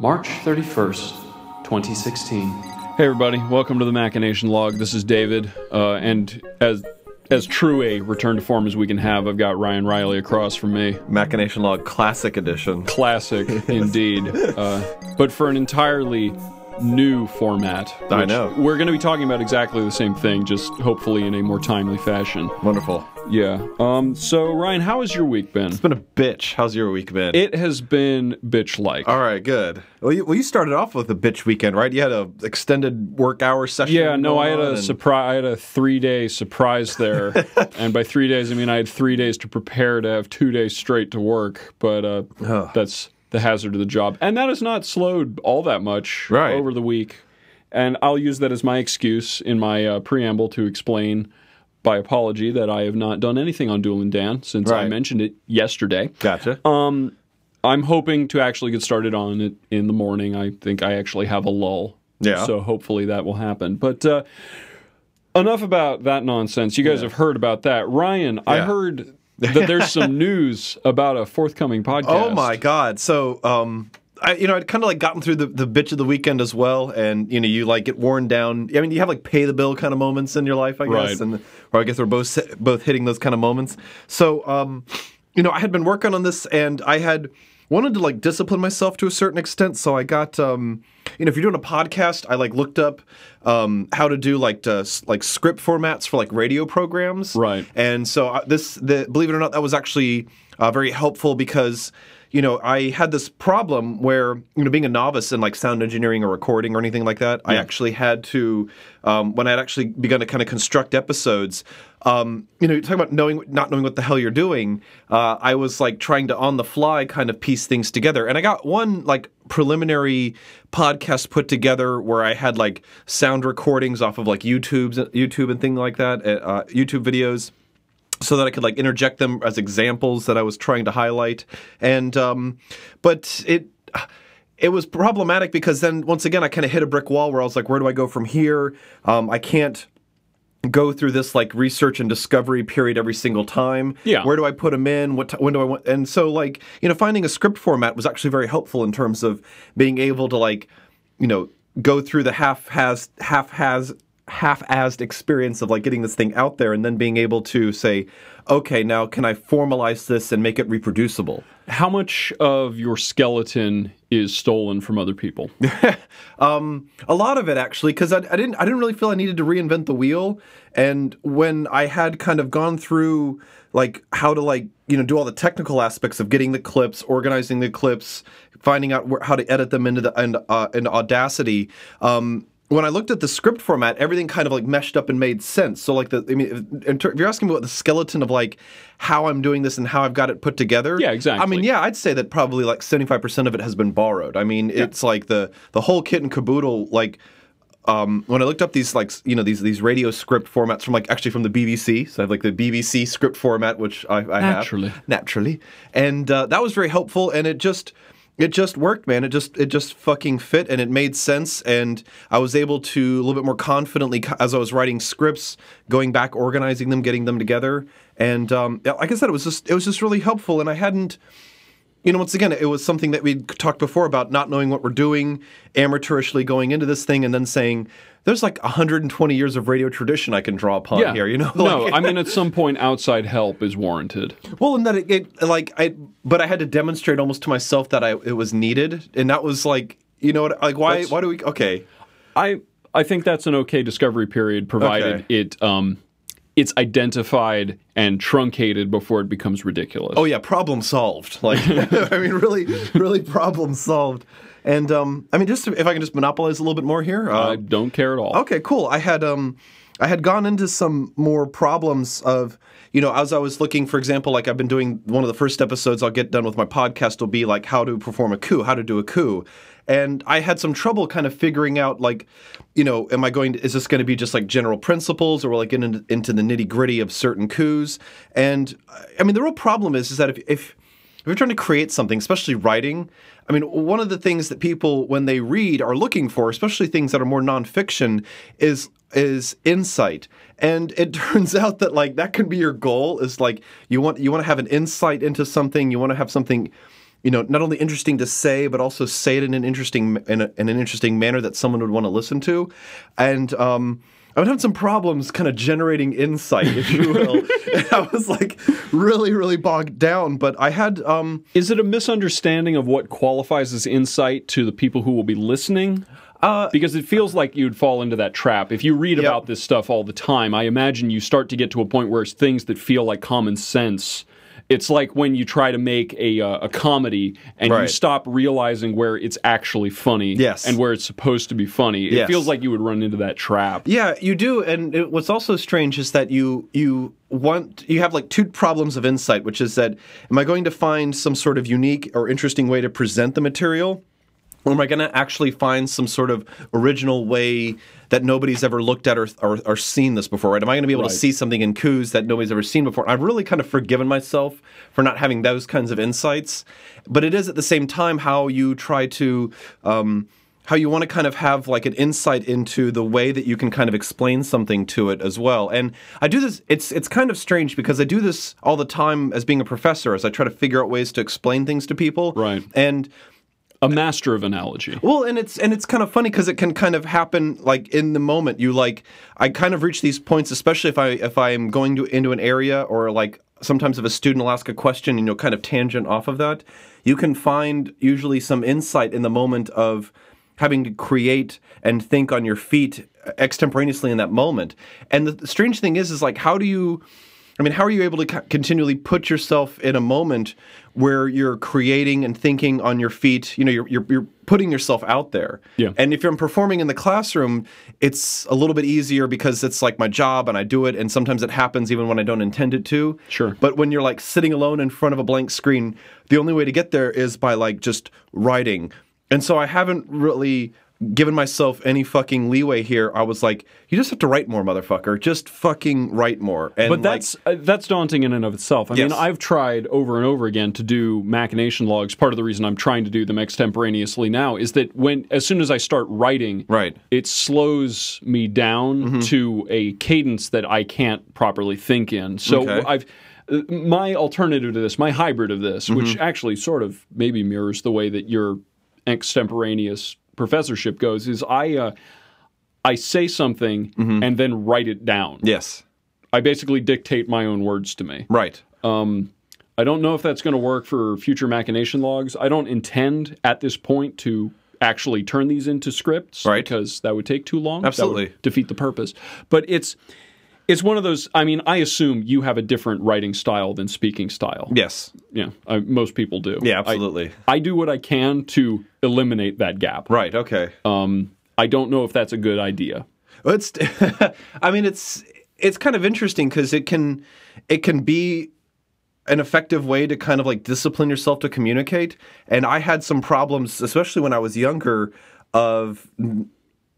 March 31st, 2016. Hey everybody, welcome to the Machination Log. This is David, uh, and as as true a return to form as we can have, I've got Ryan Riley across from me. Machination Log Classic Edition. Classic indeed, uh, but for an entirely new format. I know. We're going to be talking about exactly the same thing, just hopefully in a more timely fashion. Wonderful. Yeah. Um. So Ryan, how has your week been? It's been a bitch. How's your week been? It has been bitch-like. All right, good. Well you, well, you started off with a bitch weekend, right? You had a extended work hour session. Yeah, no, I had a and- surprise. I had a three day surprise there, and by three days I mean I had three days to prepare to have two days straight to work. But uh, that's the hazard of the job, and that has not slowed all that much Right. over the week. And I'll use that as my excuse in my uh, preamble to explain by apology that I have not done anything on Duel and Dan since I mentioned it yesterday. Gotcha. I'm hoping to actually get started on it in the morning. I think I actually have a lull. Yeah. So hopefully that will happen. But uh, enough about that nonsense. You guys have heard about that. Ryan, I heard that there's some news about a forthcoming podcast. Oh my god! So, um, I you know I'd kind of like gotten through the, the bitch of the weekend as well, and you know you like get worn down. I mean, you have like pay the bill kind of moments in your life, I guess, Right. and or I guess we're both both hitting those kind of moments. So, um, you know, I had been working on this, and I had wanted to like discipline myself to a certain extent. So I got, um, you know, if you're doing a podcast, I like looked up um, how to do like s- like script formats for like radio programs, Right. and so uh, this, the, believe it or not, that was actually uh, very helpful because you know I had this problem where you know being a novice in like sound engineering or recording or anything like that, I actually had to um, when I'd actually begun to kind of construct episodes. Um, you know, talking about knowing not knowing what the hell you're doing. Uh, I was like trying to on the fly kind of piece things together, and I got one like preliminary podcast put together where I had like sound recordings off of like YouTube's YouTube and thing like that, uh, YouTube videos so that I could like interject them as examples that I was trying to highlight. And um, but it it was problematic because then once again I kind of hit a brick wall where I was like, where do I go from here? Um, I can't go through this like research and discovery period every single time. Yeah. Where do I put them in? What t- when do I want? And so like you know finding a script format was actually very helpful in terms of being able to like you know go through the half has half has half-assed experience of like getting this thing out there and then being able to say okay now can i formalize this and make it reproducible How much of your skeleton is stolen from other people? a lot of it actually because I, I didn't i didn't really feel i needed to reinvent the wheel and when i had kind of gone through like how to like you know do all the technical aspects of getting the clips organizing the clips finding out where, how to edit them into the and uh, into audacity um when I looked at the script format, everything kind of like meshed up and made sense. So, like the, I mean, if, if you're asking me what the skeleton of like how I'm doing this and how I've got it put together, Yeah, exactly. I mean, yeah, I'd say that probably like 75% of it has been borrowed. I mean, it's like the the whole kit and caboodle. Like um, when I looked up these like you know these these radio script formats from like actually from the BBC, so I have like the BBC script format, which I, I Naturally. have naturally, and uh, that was very helpful. And it just it just worked, man. It just it just fucking fit, and it made sense. And I was able to a little bit more confidently as I was writing scripts, going back, organizing them, getting them together. And um, like I said, it was just it was just really helpful. And I hadn't you know, once again, it was something that we talked before about not knowing what we're doing, amateurishly going into this thing, and then saying, "There's like 120 years of radio tradition I can draw upon Yeah. here." You know, no, Like- I mean at some point outside help is warranted. well, and that it, it like I, but I had to demonstrate almost to myself that I it was needed, and that was like, you know, what, like why That's- why do we? Okay, I I think that's an okay discovery period, provided Okay. it um it's identified and truncated before it becomes ridiculous. oh yeah, problem solved. Like, I mean, really, really problem solved. And um, I mean, just if I can just monopolize a little bit more here. Uh, I don't care at all. Okay, cool. I had um I had gone into some more problems of you know, as I was looking, for example, like I've been doing one of the first episodes I'll get done with my podcast will be like how to perform a coup, how to do a coup. And I had some trouble kind of figuring out like, you know, am I going to, is this going to be just like general principles or will I get into, into the nitty gritty of certain coups? And I mean, the real problem is, is that if, if, if you're trying to create something, especially writing, I mean, one of the things that people, when they read, are looking for, especially things that are more nonfiction, is is insight. And it turns out that like that can be your goal. Is like you want you want to have an insight into something. You want to have something you know, not only interesting to say, but also say it in an interesting in, a, in an interesting manner that someone would want to listen to, and. Um, I would have some problems kind of generating insight, if you will. and I was like really, really bogged down. But I had um, Is it a misunderstanding of what qualifies as insight to the people who will be listening? Uh, because it feels like you'd fall into that trap. If you read about this stuff all the time, I imagine you start to get to a point where it's things that feel like common sense. It's like when you try to make a uh, a comedy and you stop realizing where it's actually funny Yes. and where it's supposed to be funny. It Yes. feels like you would run into that trap. Yeah, you do. And it, what's also strange is that you you want you have like two problems of insight, which is that am I going to find some sort of unique or interesting way to present the material? Or am I going to actually find some sort of original way that nobody's ever looked at or, or, or seen this before? Right? Am I going to be able Right. to see something in coups that nobody's ever seen before? I've really kind of forgiven myself for not having those kinds of insights, but it is at the same time how you try to. Um, how you want to kind of have like an insight into the way that you can kind of explain something to it as well. And I do this it's it's kind of strange because I do this all the time as being a professor as I try to figure out ways to explain things to people. Right. And A master of analogy. well, and it's and it's kind of funny because it can kind of happen like in the moment. You like I kind of reach these points, especially if I if I am going to into an area or like sometimes if a student will ask a question and you'll kind of tangent off of that, you can find usually some insight in the moment of having to create and think on your feet extemporaneously in that moment. And the, the strange thing is, is like how do you I mean, how are you able to co- continually put yourself in a moment where you're creating and thinking on your feet? You know, you're, you're, you're putting yourself out there. Yeah. And if I'm performing in the classroom, it's a little bit easier because it's like my job and I do it. And sometimes it happens even when I don't intend it to. Sure. But when you're like sitting alone in front of a blank screen, the only way to get there is by like just writing. And so I haven't really given myself any fucking leeway here. I was like, you just have to write more, motherfucker. Just fucking write more. And But like- that's uh, that's daunting in and of itself. I mean, I've tried over and over again to do machination logs. Part of the reason I'm trying to do them extemporaneously now is that when as soon as I start writing, Right. Mm-hmm. it slows me down to a cadence that I can't properly think in. So Okay. I've uh, my alternative to this, my hybrid of this, Mm-hmm. which actually sort of maybe mirrors the way that your extemporaneous professorship goes, is I uh, I say something Mm-hmm. and then write it down. yes. I basically dictate my own words to me. Right. I don't know if that's going to work for future machination logs. I don't intend at this point to actually turn these into scripts Right. because that would take too long. Absolutely. defeat the purpose. But it's it's one of those. I mean, I assume you have a different writing style than speaking style. Yes. Yeah, I, most people do. Yeah, I- absolutely. I, do what I can to eliminate that gap. right. Okay. Um, I don't know if that's a good idea. Well, It's. I mean, it's it's kind of interesting because it can it can be an effective way to kind of like discipline yourself to communicate. And I had some problems, especially when I was younger, of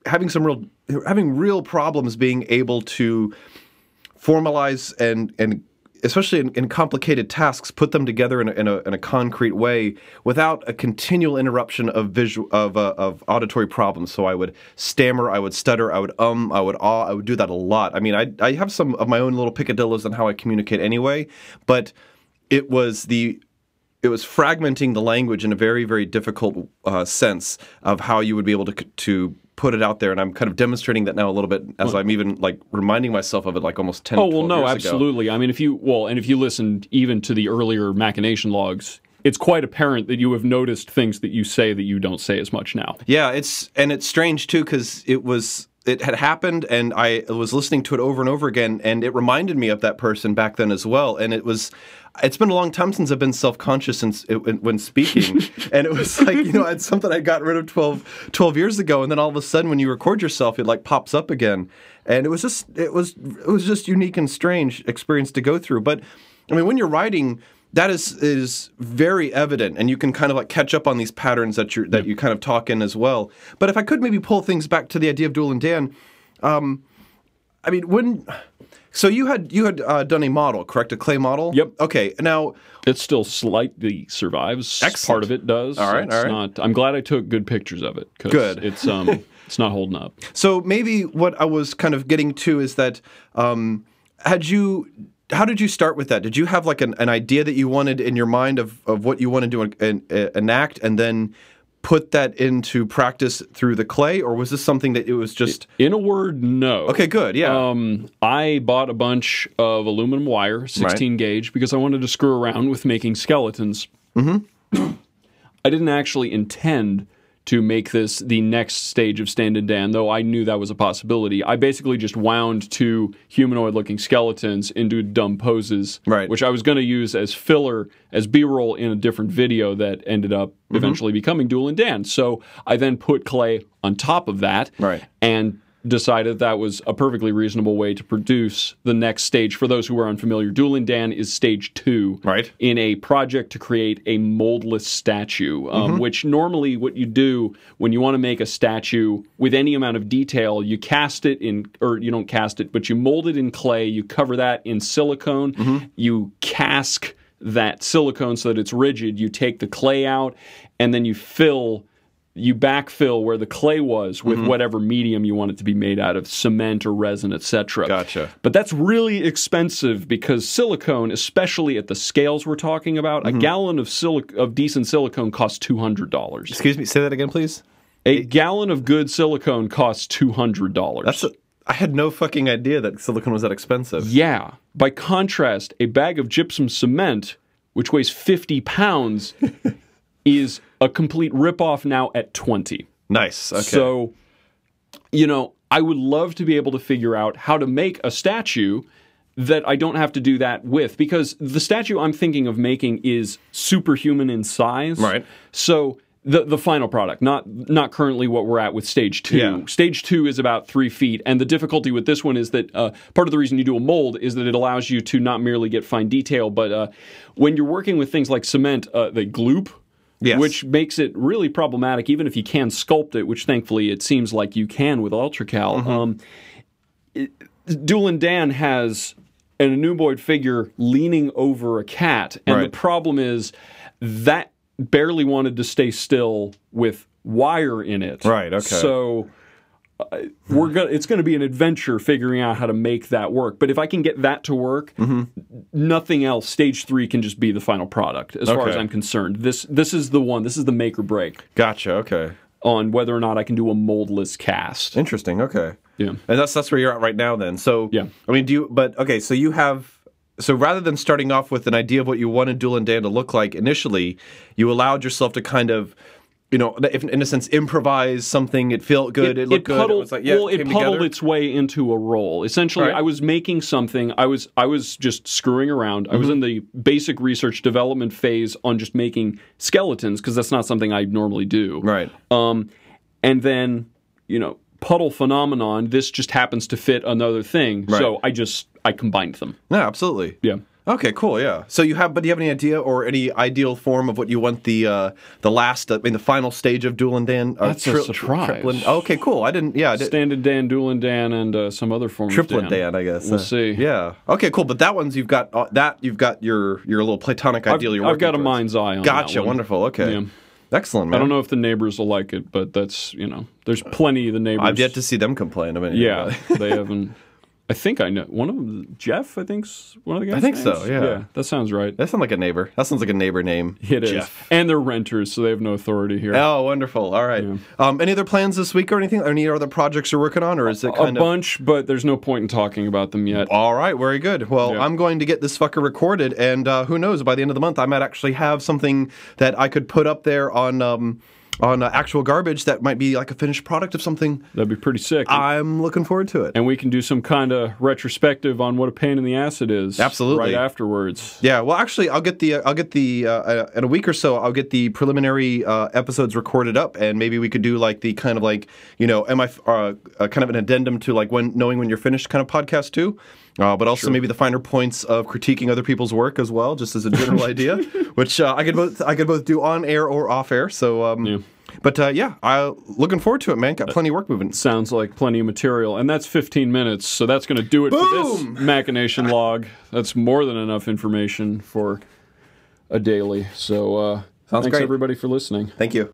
having some real having real problems being able to formalize and and especially in, in complicated tasks put them together in a, in, a, in a concrete way without a continual interruption of visual of, uh, of auditory problems. So i would stammer i would stutter i would um i would ah i would do that a lot. I mean i, I have some of my own little picadillos on how i communicate anyway but it was the it was fragmenting the language in a very very difficult uh, sense of how you would be able to to put it out there and i'm kind of demonstrating that now a little bit as i'm even like reminding myself of it like almost 10 Oh well, no, years ago. absolutely. I mean, if you well, and if you listened even to the earlier machination logs, it's quite apparent that you have noticed things that you say that you don't say as much now. Yeah, it's and it's strange too because it was it had happened and I was listening to it over and over again and it reminded me of that person back then as well and it was it's been a long time since I've been self-conscious in, when, when speaking. And it was like you know it's something I got rid of 12, 12 years ago. And then all of a sudden when you record yourself it like pops up again. And it was just it was it was just unique and strange experience to go through. But I mean when you're writing that is is very evident. And you can kind of like catch up on these patterns that you that you kind of talk in as well. But if i could maybe pull things back to the idea of duel and dan um, i mean when so you had you had uh, done a model correct a clay model Yep. okay now It still slightly survives. Excellent. Part of it does. All right, It's all right. Not, I'm glad I took good pictures of it. 'cause Good. It's um, it's not holding up. so maybe what i was kind of getting to is that um, had you how did you start with that? Did you have like an, an idea that you wanted in your mind of, of what you wanted to en- en- enact, and then put that into practice through the clay, or was this something that it was just In a word, no. okay? Good, yeah. Um, I bought a bunch of aluminum wire, 16 gauge, because I wanted to screw around with making skeletons. Mm-hmm. I didn't actually intend to make this the next stage of Stand and Dan, though I knew that was a possibility. I basically just wound two humanoid looking skeletons into dumb poses, Right. which I was going to use as filler, as B roll in a different video that ended up Mm-hmm. eventually becoming Duel and Dan. So I then put clay on top of that Right. and decided that was a perfectly reasonable way to produce the next stage. For those who are unfamiliar, Duel and Dan is stage two Right. in a project to create a moldless statue, um, Mm-hmm. which normally what you do when you want to make a statue with any amount of detail, you cast it in, or you don't cast it, but you mold it in clay, you cover that in silicone, Mm-hmm. you cask that silicone so that it's rigid, you take the clay out, and then you fill you backfill where the clay was with Mm-hmm. whatever medium you want it to be made out of cement or resin etc Gotcha. but that's really expensive because silicone especially at the scales we're talking about Mm-hmm. a gallon of silic- of decent silicone costs $200 Excuse me, say that again, please. a gallon of good silicone costs $200 That's a, I had no fucking idea that silicone was that expensive. yeah by contrast a bag of gypsum cement which weighs 50 pounds is a complete ripoff now at 20 Nice. Okay. So, you know, I would love to be able to figure out how to make a statue that I don't have to do that with because the statue I'm thinking of making is superhuman in size. Right. So the the final product, not not currently what we're at with stage two. Yeah. Stage two is about three feet, and the difficulty with this one is that uh, part of the reason you do a mold is that it allows you to not merely get fine detail, but uh, when you're working with things like cement, uh, they gloop. Yes. Which makes it really problematic, even if you can sculpt it, which thankfully it seems like you can with Ultracal. Mm-hmm. Um, it, Duel Dan has an anuboid figure leaning over a cat, and Right. the problem is that barely wanted to stay still with wire in it. Right, okay. So we're gonna it's going to be an adventure figuring out how to make that work. But if I can get that to work, Mm-hmm. nothing else. Stage three can just be the final product, as far as I'm concerned. This this is the one. This is the make or break gotcha. Okay. on whether or not I can do a moldless cast. Interesting. Okay. Yeah. And that's that's where you're at right now then. So Yeah. I mean, do you? But okay, so you have. So rather than starting off with an idea of what you wanted Duel and Dan to look like initially, you allowed yourself to kind of, you know, if, in a sense, improvise something. It felt good. It, looked good. puddled, it was like yeah, well, it it puddled together. its way into a role. Essentially, Right. I was making something. I was I was just screwing around. I was Mm-hmm. in the basic research development phase on just making skeletons because that's not something I normally do. right. Um, and then you know puddle phenomenon. This just happens to fit another thing. So I just I combined them. Yeah, absolutely. Yeah. Okay, cool. Yeah. So you have, but do you have any idea or any ideal form of what you want the uh, the last, I mean, the final stage of Duel and Dan? Uh, That's a surprise. triplet- okay, cool. I didn't. Yeah, I did, Standard Dan, Duel and Dan, and uh, some other form triplet of Dan, I guess. We'll Uh, see. Yeah. Okay, cool. But that one's you've got uh, that you've got your your little platonic I've, ideal. You're I've got a mind's eye on it. Gotcha. Wonderful. Okay. Yeah. Excellent, man. I don't know if the neighbors will like it, but that's you know, there's plenty of the neighbors. I've yet to see them complain. I mean, Yeah, they haven't. I think I know one of them. Jeff, I think's one of the guys. I think so, yeah. yeah, that sounds right. that sounds like a neighbor. That sounds like a neighbor name. It is, Jeff. and they're renters, so they have no authority here. Oh, wonderful. All right. Um, any other plans this week or anything? Any other projects you're working on, or is it a of bunch, but there's no point in talking about them yet. All right, very good. Well, Yeah. I'm going to get this fucker recorded, and uh, who knows? By the end of the month, I might actually have something that I could put up there on um, on uh, actual garbage that might be like a finished product of something. That'd be pretty sick. I'm looking forward to it. and we can do some kind of retrospective on what a pain in the ass it is. Absolutely. Right afterwards. Yeah, well, actually, I'll get the uh, I'll get the uh, uh, in a week or so. I'll get the preliminary uh, episodes recorded up, and maybe we could do like the kind of like you know, am I f- uh, uh, kind of an addendum to like when knowing when you're finished kind of podcast too. Uh, but also maybe the finer points of critiquing other people's work as well, just as a general idea, which uh, I could both I could both do on air or off air. So, um, Yeah. But uh, yeah, I looking forward to it, man. Got plenty of work moving. Sounds like plenty of material, and that's 15 minutes, so that's going to do it for this machination log. That's more than enough information for a daily. So, uh, thanks great. everybody for listening. Thank you.